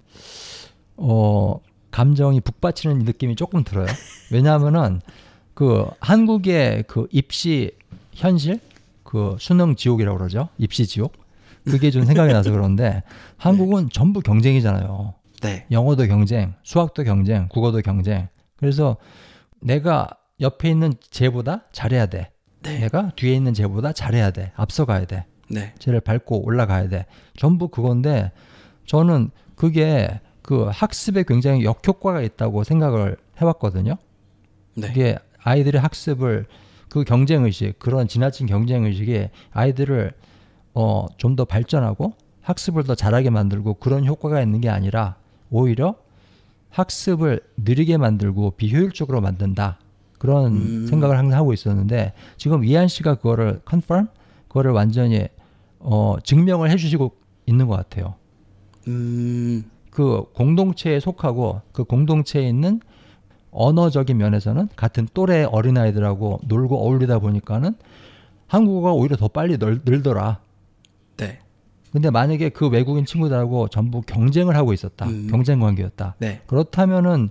어, 감정이 북받치는 느낌이 조금 들어요. 왜냐하면은 그 한국의 그 입시 현실 그 수능 지옥이라고 그러죠. 입시 지옥. 그게 좀 생각이 나서 그런데 한국은 전부 경쟁이잖아요. 네. 영어도 경쟁, 수학도 경쟁, 국어도 경쟁. 그래서 내가 옆에 있는 쟤보다 잘해야 돼. 네. 내가 뒤에 있는 쟤보다 잘해야 돼. 앞서가야 돼. 네. 쟤를 밟고 올라가야 돼. 전부 그건데 저는 그게 그 학습에 굉장히 역효과가 있다고 생각을 해왔거든요. 네. 이게 아이들의 학습을 그 경쟁 의식 그런 지나친 경쟁 의식이 아이들을 어 좀 더 발전하고 학습을 더 잘하게 만들고 그런 효과가 있는 게 아니라 오히려 학습을 느리게 만들고 비효율적으로 만든다 그런 음. 생각을 항상 하고 있었는데 지금 이한 씨가 그거를 컨펌 그거를 완전히 어 증명을 해주시고 있는 것 같아요. 음. 그 공동체에 속하고 그 공동체에 있는 언어적인 면에서는 같은 또래 어린아이들하고 놀고 어울리다 보니까는 한국어가 오히려 더 빨리 늘, 늘더라. 네. 근데 만약에 그 외국인 친구들하고 전부 경쟁을 하고 있었다. 음. 경쟁 관계였다. 네. 그렇다면은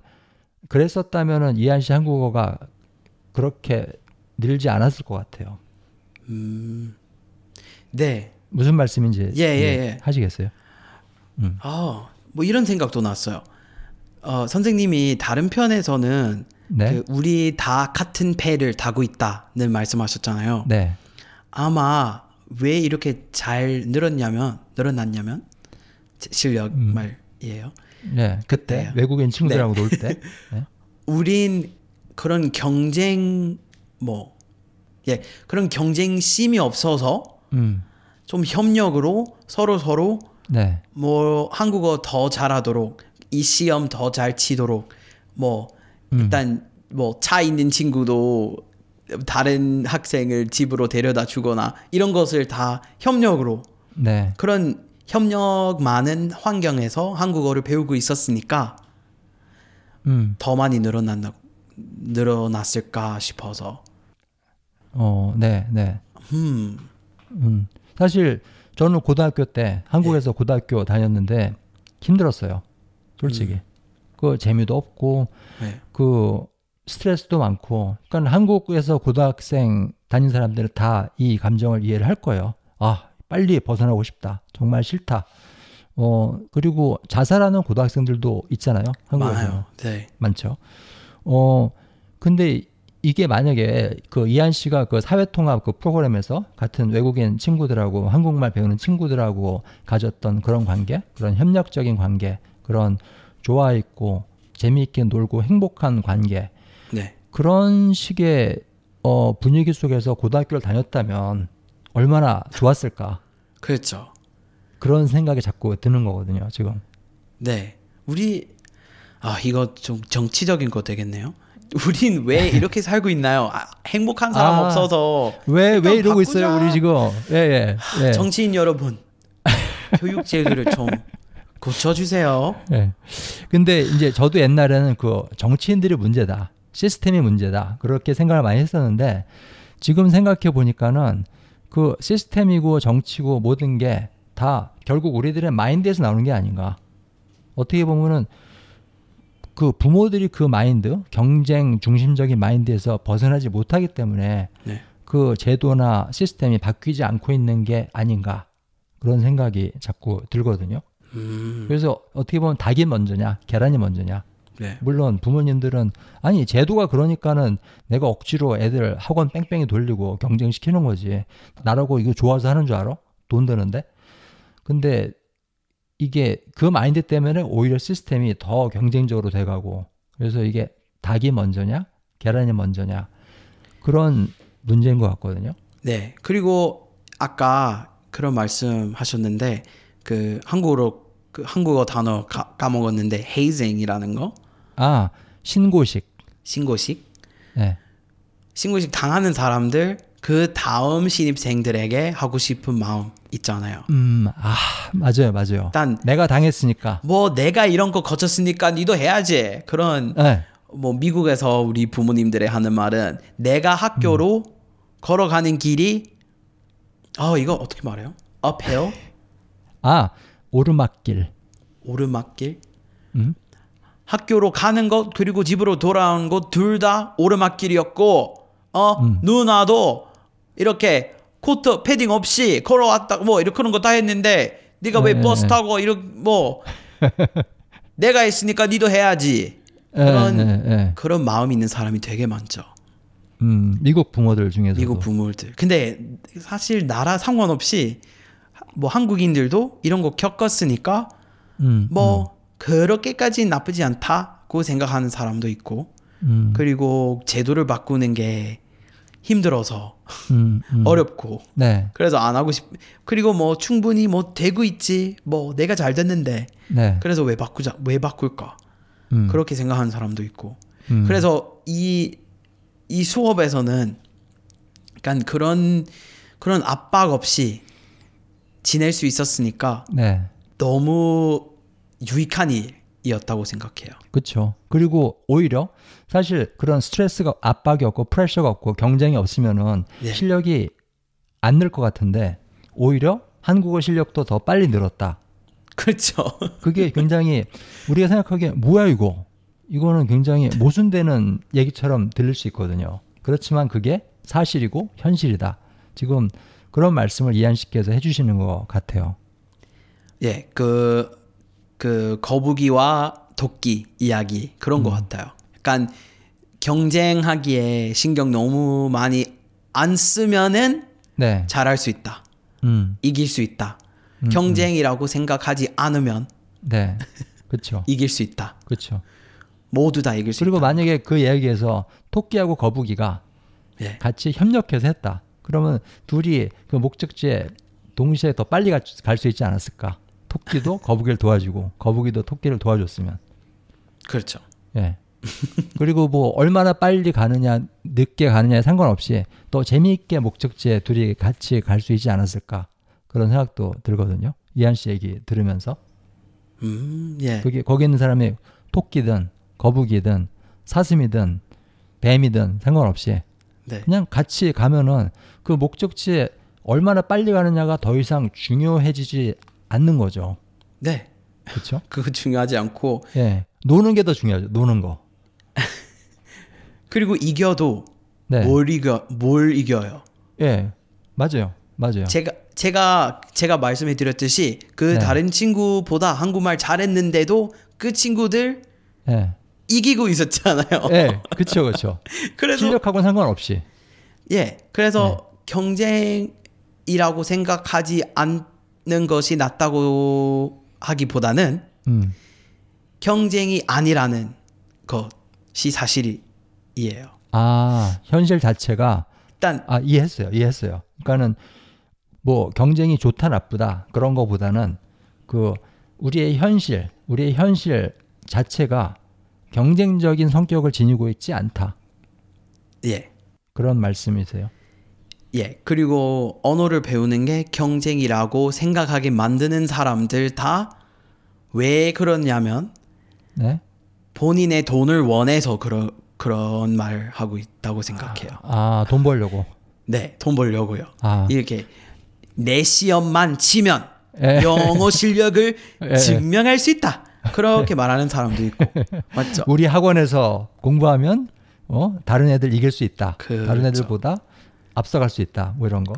그랬었다면은 이한 씨 한국어가 그렇게 늘지 않았을 것 같아요. 음. 네. 무슨 말씀인지 예, 예, 예. 하시겠어요? 음. 아, 뭐 이런 생각도 났어요. 어, 선생님이 다른 편에서는 네. 그 우리 다 같은 배를 타고 있다는 말씀하셨잖아요. 네. 아마 왜 이렇게 잘 늘었냐면 늘어났냐면 제 실력 음. 말이에요. 네. 그때 그때요. 외국인 친구들하고 놀 때. 네. [LAUGHS] 우린 그런 경쟁 뭐 예, 그런 경쟁심이 없어서 음. 좀 협력으로 서로 서로 네. 뭐 한국어 더 잘하도록 이 시험 더 잘 치도록 뭐 음. 일단 뭐차 있는 친구도 다른 학생을 집으로 데려다 주거나 이런 것을 다 협력으로 네. 그런 협력 많은 환경에서 한국어를 배우고 있었으니까 음. 더 많이 늘어났나 늘어났을까 싶어서 어, 네, 네. 음 음. 사실 저는 고등학교 때 한국에서 고등학교 다녔는데 힘들었어요. 솔직히. 그 재미도 없고 네. 그 스트레스도 많고. 그러니까 한국에서 고등학생 다닌 사람들은 다 이 감정을 이해를 할 거예요. 아, 빨리 벗어나고 싶다. 정말 싫다. 어, 그리고 자살하는 고등학생들도 있잖아요. 한국에서. 많아요. 네. 많죠. 어, 근데 이게 만약에 그 이한 씨가 그 사회통합 그 프로그램에서 같은 외국인 친구들하고 한국말 배우는 친구들하고 가졌던 그런 관계, 그런 협력적인 관계, 그런 좋아 있고 재미있게 놀고 행복한 관계, 네. 그런 식의 어, 분위기 속에서 고등학교를 다녔다면 얼마나 좋았을까. 그렇죠. 그런 생각이 자꾸 드는 거거든요, 지금. 네. 우리 아 이거 좀 정치적인 거 되겠네요. 우린 왜 [LAUGHS] 이렇게 살고 있나요? 아, 행복한 사람 아, 없어서 왜, 왜 이러고 바꾸자. 있어요, 우리 지금? 예, 예. 예. 정치인 여러분 [LAUGHS] 교육 제도를 좀 고쳐주세요. 예. 근데 이제 저도 옛날에는 그 정치인들이 문제다. 시스템이 문제다. 그렇게 생각을 많이 했었는데 지금 생각해 보니까는 그 시스템이고 정치고 모든 게 다 결국 우리들의 마인드에서 나오는 게 아닌가. 어떻게 보면은 그 부모들이 그 마인드, 경쟁 중심적인 마인드에서 벗어나지 못하기 때문에 네. 그 제도나 시스템이 바뀌지 않고 있는 게 아닌가. 그런 생각이 자꾸 들거든요. 음, 그래서 어떻게 보면 닭이 먼저냐, 계란이 먼저냐. 네. 물론 부모님들은 아니 제도가 그러니까는 내가 억지로 애들 학원 뺑뺑이 돌리고 경쟁시키는 거지. 나라고 이거 좋아서 하는 줄 알아? 돈 드는데. 근데 이게 그 마인드 때문에 오히려 시스템이 더 경쟁적으로 돼가고 그래서 이게 닭이 먼저냐, 계란이 먼저냐 그런 문제인 것 같거든요. 네. 그리고 아까 그런 말씀 하셨는데 그 한국어로 그 한국어 단어 가, 까먹었는데 hazing이라는 거 아 신고식. 신고식 네. 신고식 당하는 사람들 그 다음 신입생들에게 하고 싶은 마음 있잖아요. 음, 아 맞아요, 맞아요. 일단 내가 당했으니까. 뭐 내가 이런 거 거쳤으니까 니도 해야지. 그런 네. 뭐 미국에서 우리 부모님들의 하는 말은 내가 학교로 걸어가는 길이 어 이거 어떻게 말해요? uphill? 아 오르막길. 오르막길 음? 학교로 가는 것 그리고 집으로 돌아오는 것 둘 다 오르막길이었고 어 음. 누나도 이렇게 코트 패딩 없이 걸어왔다 뭐 이렇게 그런 거 다 했는데 네가 왜 네, 버스 네. 타고 이렇게 뭐 [LAUGHS] 내가 했으니까 니도 해야지 예, 그런 예, 예. 그런 마음이 있는 사람이 되게 많죠 음, 미국 부모들 중에서도 미국 부모들 근데 사실 나라 상관없이 뭐 한국인들도 이런 거 겪었으니까 음, 뭐 그렇게까지 나쁘지 않다고 생각하는 사람도 있고 음, 그리고 제도를 바꾸는 게 힘들어서 음, 음. [LAUGHS] 어렵고 네, 그래서 안 하고 싶 그리고 뭐 충분히 뭐 되고 있지 뭐 내가 잘 됐는데 네. 그래서 왜 바꾸자 왜 바꿀까 음, 그렇게 생각하는 사람도 있고 음. 그래서 이이 수업에서는 약간 그런 그런 압박 없이 지낼 수 있었으니까 네, 너무 유익한 일이었다고 생각해요. 그렇죠. 그리고 오히려 사실 그런 스트레스가 압박이 없고 프레셔가 없고 경쟁이 없으면은 네. 실력이 안 늘 것 같은데 오히려 한국어 실력도 더 빨리 늘었다. 그렇죠. 그게 굉장히 우리가 생각하기에 뭐야 이거 이거는 굉장히 모순되는 얘기처럼 들릴 수 있거든요. 그렇지만 그게 사실이고 현실이다. 지금 그런 말씀을 이한 씨께서 해주시는 것 같아요. 예, 그, 그 거북이와 토끼 이야기 그런 것 같아요. 약간 경쟁하기에 신경 너무 많이 안 쓰면은 네, 잘할 수 있다. 음, 이길 수 있다. 경쟁이라고 생각하지 않으면 네, 그렇죠, [LAUGHS] 이길 수 있다. 그렇죠. 모두 다 이길 수 그리고 있다. 만약에 그 이야기에서 토끼하고 거북이가 예. 같이 협력해서 했다. 그러면 둘이 그 목적지에 동시에 더 빨리 갈 수 있지 않았을까? 토끼도 거북이를 도와주고 거북이도 토끼를 도와줬으면. 그렇죠. 예. 그리고 뭐 얼마나 빨리 가느냐, 늦게 가느냐에 상관없이 또 재미있게 목적지에 둘이 같이 갈 수 있지 않았을까? 그런 생각도 들거든요. 이한 씨 얘기 들으면서. 음, 예. 그게 거기 있는 사람이 토끼든 거북이든 사슴이든 뱀이든 상관없이 네. 그냥 같이 가면은 그 목적지에 얼마나 빨리 가느냐가 더 이상 중요해지지 않는 거죠. 네. 그렇죠? [LAUGHS] 그거 중요하지 않고 예. 노는 게 더 중요하죠. 노는 거. [LAUGHS] 그리고 이겨도 네. 뭘 이겨 뭘 이겨요. 예. 맞아요. 맞아요. 제가 제가 제가 말씀해 드렸듯이 그 네. 다른 친구보다 한국말 잘했는데도 그 친구들 예. 이기고 있었잖아요. 예. [LAUGHS] 그렇죠. 그렇죠. 그래서 실력하고는 상관없이. 예, 그래서 네. 경쟁이라고 생각하지 않 는 것이 낫다고 하기보다는 음. 경쟁이 아니라는 것이 사실이에요. 아, 현실 자체가 일단 아, 이해했어요. 이해했어요. 그러니까는 뭐 경쟁이 좋다 나쁘다 그런 거보다는 그 우리의 현실, 우리의 현실 자체가 경쟁적인 성격을 지니고 있지 않다. 예, 그런 말씀이세요. 예. 그리고 언어를 배우는 게 경쟁이라고 생각하게 만드는 사람들 다 왜 그러냐면 네? 본인의 돈을 원해서 그런 그런 말 하고 있다고 생각해요. 아, 돈 벌려고. 네, 돈 벌려고요. 아, 이렇게 내 시험만 치면 예. 영어 실력을 [LAUGHS] 예. 증명할 수 있다. 그렇게 말하는 사람도 있고 [LAUGHS] 맞죠? 우리 학원에서 공부하면 어, 다른 애들 이길 수 있다. 그렇죠. 다른 애들보다 앞서갈 수 있다. 뭐 이런 거.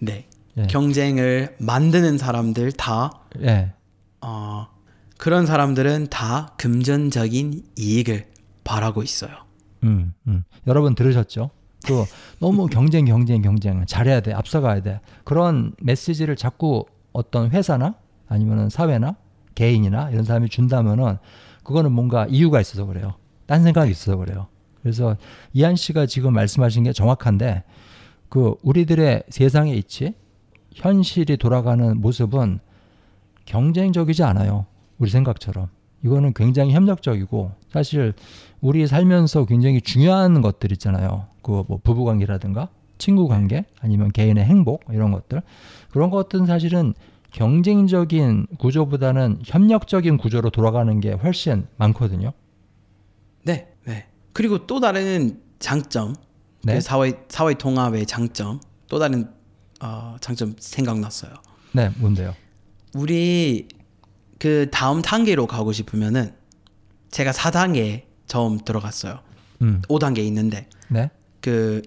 네. 예. 경쟁을 만드는 사람들 다 예. 어, 그런 사람들은 다 금전적인 이익을 바라고 있어요. 음, 음. 여러분 들으셨죠? 그 너무 [LAUGHS] 경쟁, 경쟁, 경쟁 잘해야 돼, 앞서가야 돼 그런 메시지를 자꾸 어떤 회사나 아니면은 사회나 개인이나 이런 사람이 준다면은 그거는 뭔가 이유가 있어서 그래요. 딴 생각이 있어서 그래요. 그래서 이한 씨가 지금 말씀하신 게 정확한데 그 우리들의 세상의 이치, 현실이 돌아가는 모습은 경쟁적이지 않아요. 우리 생각처럼. 이거는 굉장히 협력적이고 사실 우리 살면서 굉장히 중요한 것들 있잖아요. 그 뭐 부부 관계라든가 친구 관계 아니면 개인의 행복 이런 것들. 그런 것들은 사실은 경쟁적인 구조보다는 협력적인 구조로 돌아가는 게 훨씬 많거든요. 네, 네. 그리고 또 다른 장점, 네. 그 사회 사회 통합의 장점, 또 다른 어, 장점 생각났어요. 네, 뭔데요? 우리 그 다음 단계로 가고 싶으면은 제가 4단계 처음 들어갔어요. 음. 5단계 있는데 네. 그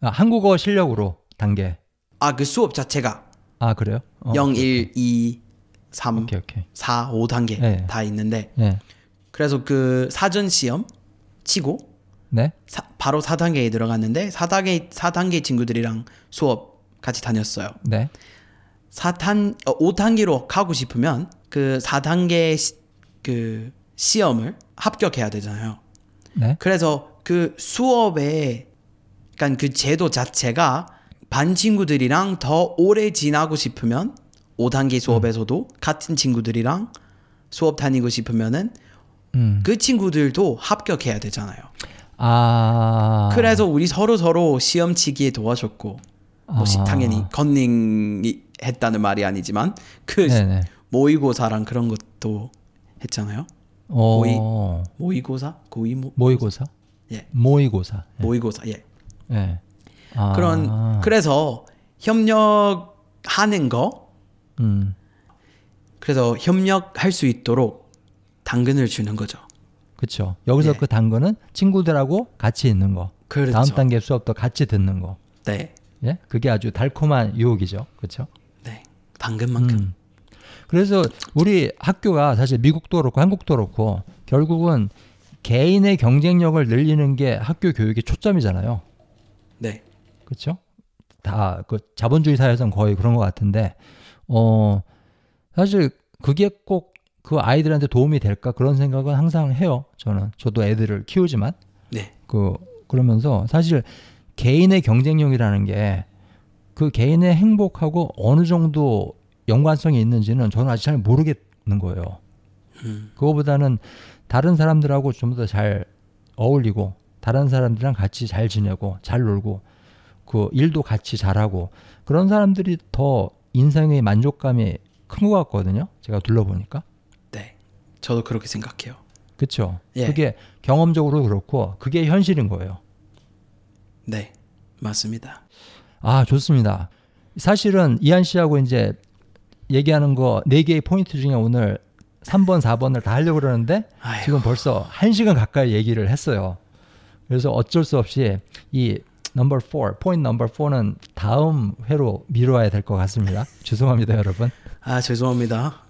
아, 한국어 실력으로 단계. 아 그 수업 자체가 아, 그래요? 어, 0, 오케이, 1, 2, 3, 오케이, 오케이. 4, 5단계 네. 다 있는데 네. 그래서 그 사전 시험 치고 네. 사- 바로 4단계에 들어갔는데 4단계 4단계 친구들이랑 수업 같이 다녔어요. 네. 4단 어, 5단계로 가고 싶으면 그 4단계 시, 그 시험을 합격해야 되잖아요. 네. 그래서 그 수업에 그러니까 그 제도 자체가 반 친구들이랑 더 오래 지나고 싶으면 5단계 수업에서도 같은 친구들이랑 수업 다니고 싶으면은 음. 그 친구들도 합격해야 되잖아요. 아. 그래서 우리 서로 서로 시험 치기에 도와줬고 뭐 시- 아. 당연히 건닝이 했다는 말이 아니지만 그 네네. 모의고사랑 그런 것도 했잖아요. 어. 모의- 모의고사, 고의 모, 모의고사? 예, 모의고사. 예. 모의고사, 예. 예. 아. 그런 그래서 협력하는 거 음. 그래서 협력할 수 있도록 당근을 주는 거죠. 그렇죠. 여기서 예. 그 당근은 친구들하고 같이 있는 거. 그렇죠. 다음 단계 수업도 같이 듣는 거. 네, 예? 그게 아주 달콤한 유혹이죠. 그렇죠? 네, 당근만큼. 음. 그래서 우리 학교가 사실 미국도 그렇고 한국도 그렇고 결국은 개인의 경쟁력을 늘리는 게 학교 교육의 초점이잖아요. 네, 그렇죠? 다 그 자본주의 사회에서는 거의 그런 것 같은데 어 사실 그게 꼭 그 아이들한테 도움이 될까 그런 생각은 항상 해요. 저는 저도 애들을 키우지만 네, 그 그러면서 사실 개인의 경쟁력이라는 게 그 개인의 행복하고 어느 정도 연관성이 있는지는 저는 아직 잘 모르겠는 거예요. 음, 그거보다는 다른 사람들하고 좀 더 잘 어울리고 다른 사람들이랑 같이 잘 지내고 잘 놀고 그 일도 같이 잘하고 그런 사람들이 더 인생의 만족감이 큰 것 같거든요. 제가 둘러보니까. 네. 저도 그렇게 생각해요. 그렇죠. 예. 그게 경험적으로 그렇고 그게 현실인 거예요. 네, 맞습니다. 아, 좋습니다. 사실은 이한 씨하고 이제 얘기하는 거 네 개의 포인트 중에 오늘 3번, 4번을 다 하려고 그러는데 아이고. 지금 벌써 1시간 가까이 얘기를 했어요. 그래서 어쩔 수 없이 이 넘버 4, 포인트 넘버 4는 다음 회로 미뤄야 될 것 같습니다. [LAUGHS] 죄송합니다, 여러분. 아 죄송합니다.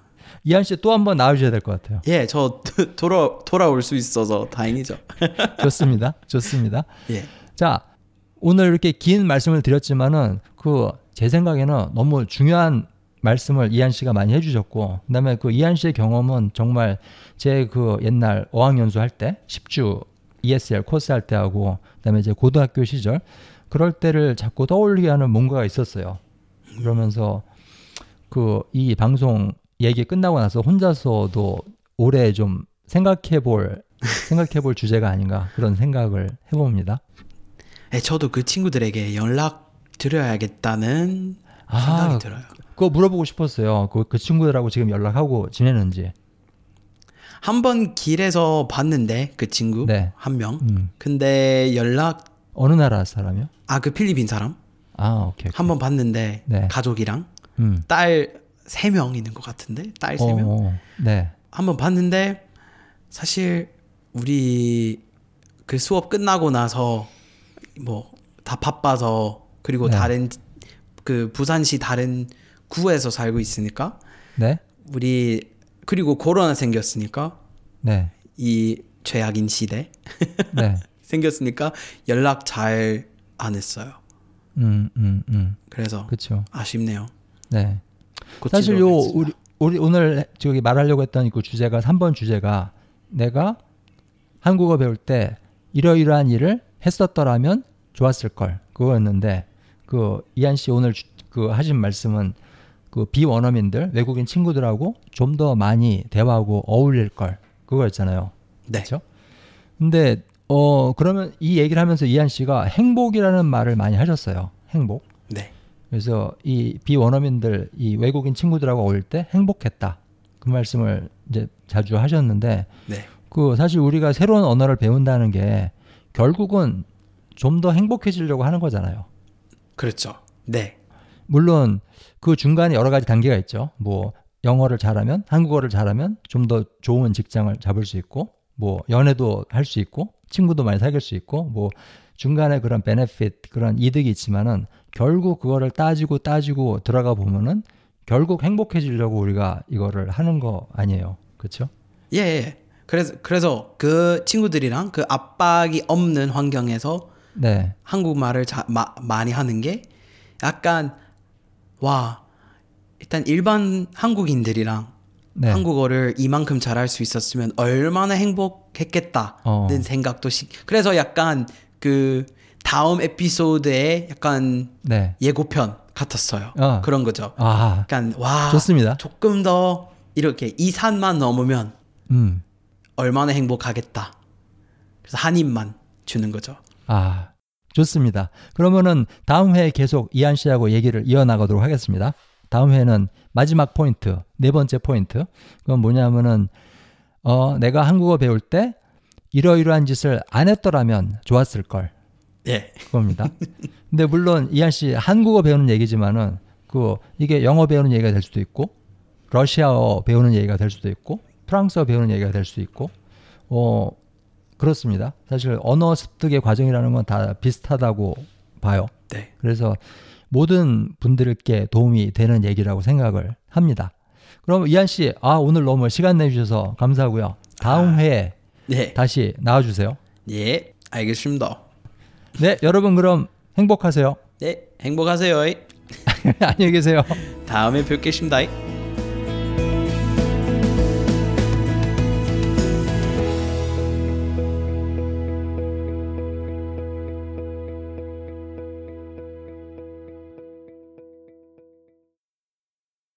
이한 씨 또 한 번 나와주셔야 될 것 같아요. 예, 저 [LAUGHS] 돌아 돌아올 수 있어서 다행이죠. [LAUGHS] 좋습니다. 좋습니다. 예, 자, 오늘 이렇게 긴 말씀을 드렸지만은 그 제 생각에는 너무 중요한 말씀을 이한 씨가 많이 해주셨고, 그다음에 그 이한 씨의 경험은 정말 제 그 옛날 어학연수 할 때, 10주 ESL 코스 할 때하고, 그다음에 이제 고등학교 시절 그럴 때를 자꾸 떠올리게 하는 뭔가가 있었어요. 그러면서 그 이 방송 얘기 끝나고 나서 혼자서도 오래 좀 생각해볼 [LAUGHS] 생각해볼 주제가 아닌가 그런 생각을 해봅니다. 예, 저도 그 친구들에게 연락 드려야겠다는 아, 생각이 들어요. 그거 물어보고 싶었어요. 그, 그 친구들하고 지금 연락하고 지내는지. 한 번 길에서 봤는데 그 친구 네. 한 명. 음. 근데 연락 어느 나라 사람이요? 아 그 필리핀 사람 아, 오케이. 오케이. 한 번 봤는데 네. 가족이랑 음. 딸 세 명 있는 것 같은데 딸 세 명. 어, 네. 한번 봤는데 사실 우리 그 수업 끝나고 나서 뭐 다 바빠서 그리고 네. 다른 그 부산시 다른 구에서 살고 있으니까 네. 우리 그리고 코로나 생겼으니까 네. 이 최악인 시대 네. [LAUGHS] 생겼으니까 연락 잘 안 했어요. 음, 음, 음. 그래서 그렇죠. 아쉽네요. 네. 사실 요 우리 우리 오늘 저기 말하려고 했던 그 주제가 3번 주제가 내가 한국어 배울 때 이러이러한 일을 했었더라면 좋았을 걸 그거였는데 그 이한 씨 오늘 주- 그 하신 말씀은 그 비원어민들 외국인 친구들하고 좀 더 많이 대화하고 어울릴 걸 그거였잖아요. 네. 그렇죠? 근데 어 그러면 이 얘기를 하면서 이한 씨가 행복이라는 말을 많이 하셨어요. 행복. 네. 그래서 이 비원어민들 이 외국인 친구들하고 어울릴 때 행복했다. 그 말씀을 이제 자주 하셨는데 네. 그 사실 우리가 새로운 언어를 배운다는 게 결국은 좀 더 행복해지려고 하는 거잖아요. 그렇죠. 네. 물론 그 중간에 여러 가지 단계가 있죠. 뭐 영어를 잘하면 한국어를 잘하면 좀 더 좋은 직장을 잡을 수 있고 뭐 연애도 할 수 있고 친구도 많이 사귈 수 있고 뭐 중간에 그런 베네핏 그런 이득이 있지만은 결국 그거를 따지고 따지고 들어가 보면은 결국 행복해지려고 우리가 이거를 하는 거 아니에요. 그렇죠? 예, 예. 그래서 그래서 그 친구들이랑 그 압박이 없는 환경에서 네. 한국말을 자, 마, 많이 하는 게 약간 와 일단 일반 한국인들이랑 네. 한국어를 이만큼 잘할 수 있었으면 얼마나 행복했겠다는 어. 생각도 시. 그래서 약간 그 다음 에피소드의 약간 네. 예고편 같았어요. 어. 그런 거죠. 아, 약간 와 좋습니다. 조금 더 이렇게 이 산만 넘으면 음. 얼마나 행복하겠다. 그래서 한 입만 주는 거죠. 아, 좋습니다. 그러면은 다음 회에 계속 이한 씨하고 얘기를 이어나가도록 하겠습니다. 다음 회는 마지막 포인트, 네 번째 포인트. 그건 뭐냐면은 어, 내가 한국어 배울 때 이러이러한 짓을 안 했더라면 좋았을 걸. 예. 그겁니다. 근데 물론 이한 씨 한국어 배우는 얘기지만은 그 이게 영어 배우는 얘기가 될 수도 있고 러시아어 배우는 얘기가 될 수도 있고 프랑스어 배우는 얘기가 될 수도 있고 어 그렇습니다. 사실 언어 습득의 과정이라는 건 다 비슷하다고 봐요. 네. 그래서 모든 분들께 도움이 되는 얘기라고 생각을 합니다. 그럼 이한 씨, 아 오늘 너무 시간 내주셔서 감사하고요. 다음 회에 예. 다시 나와주세요. 예. 알겠습니다. 네, 여러분 그럼 행복하세요. 네. 행복하세요. [LAUGHS] 안녕히 계세요. 다음에 뵙겠습니다.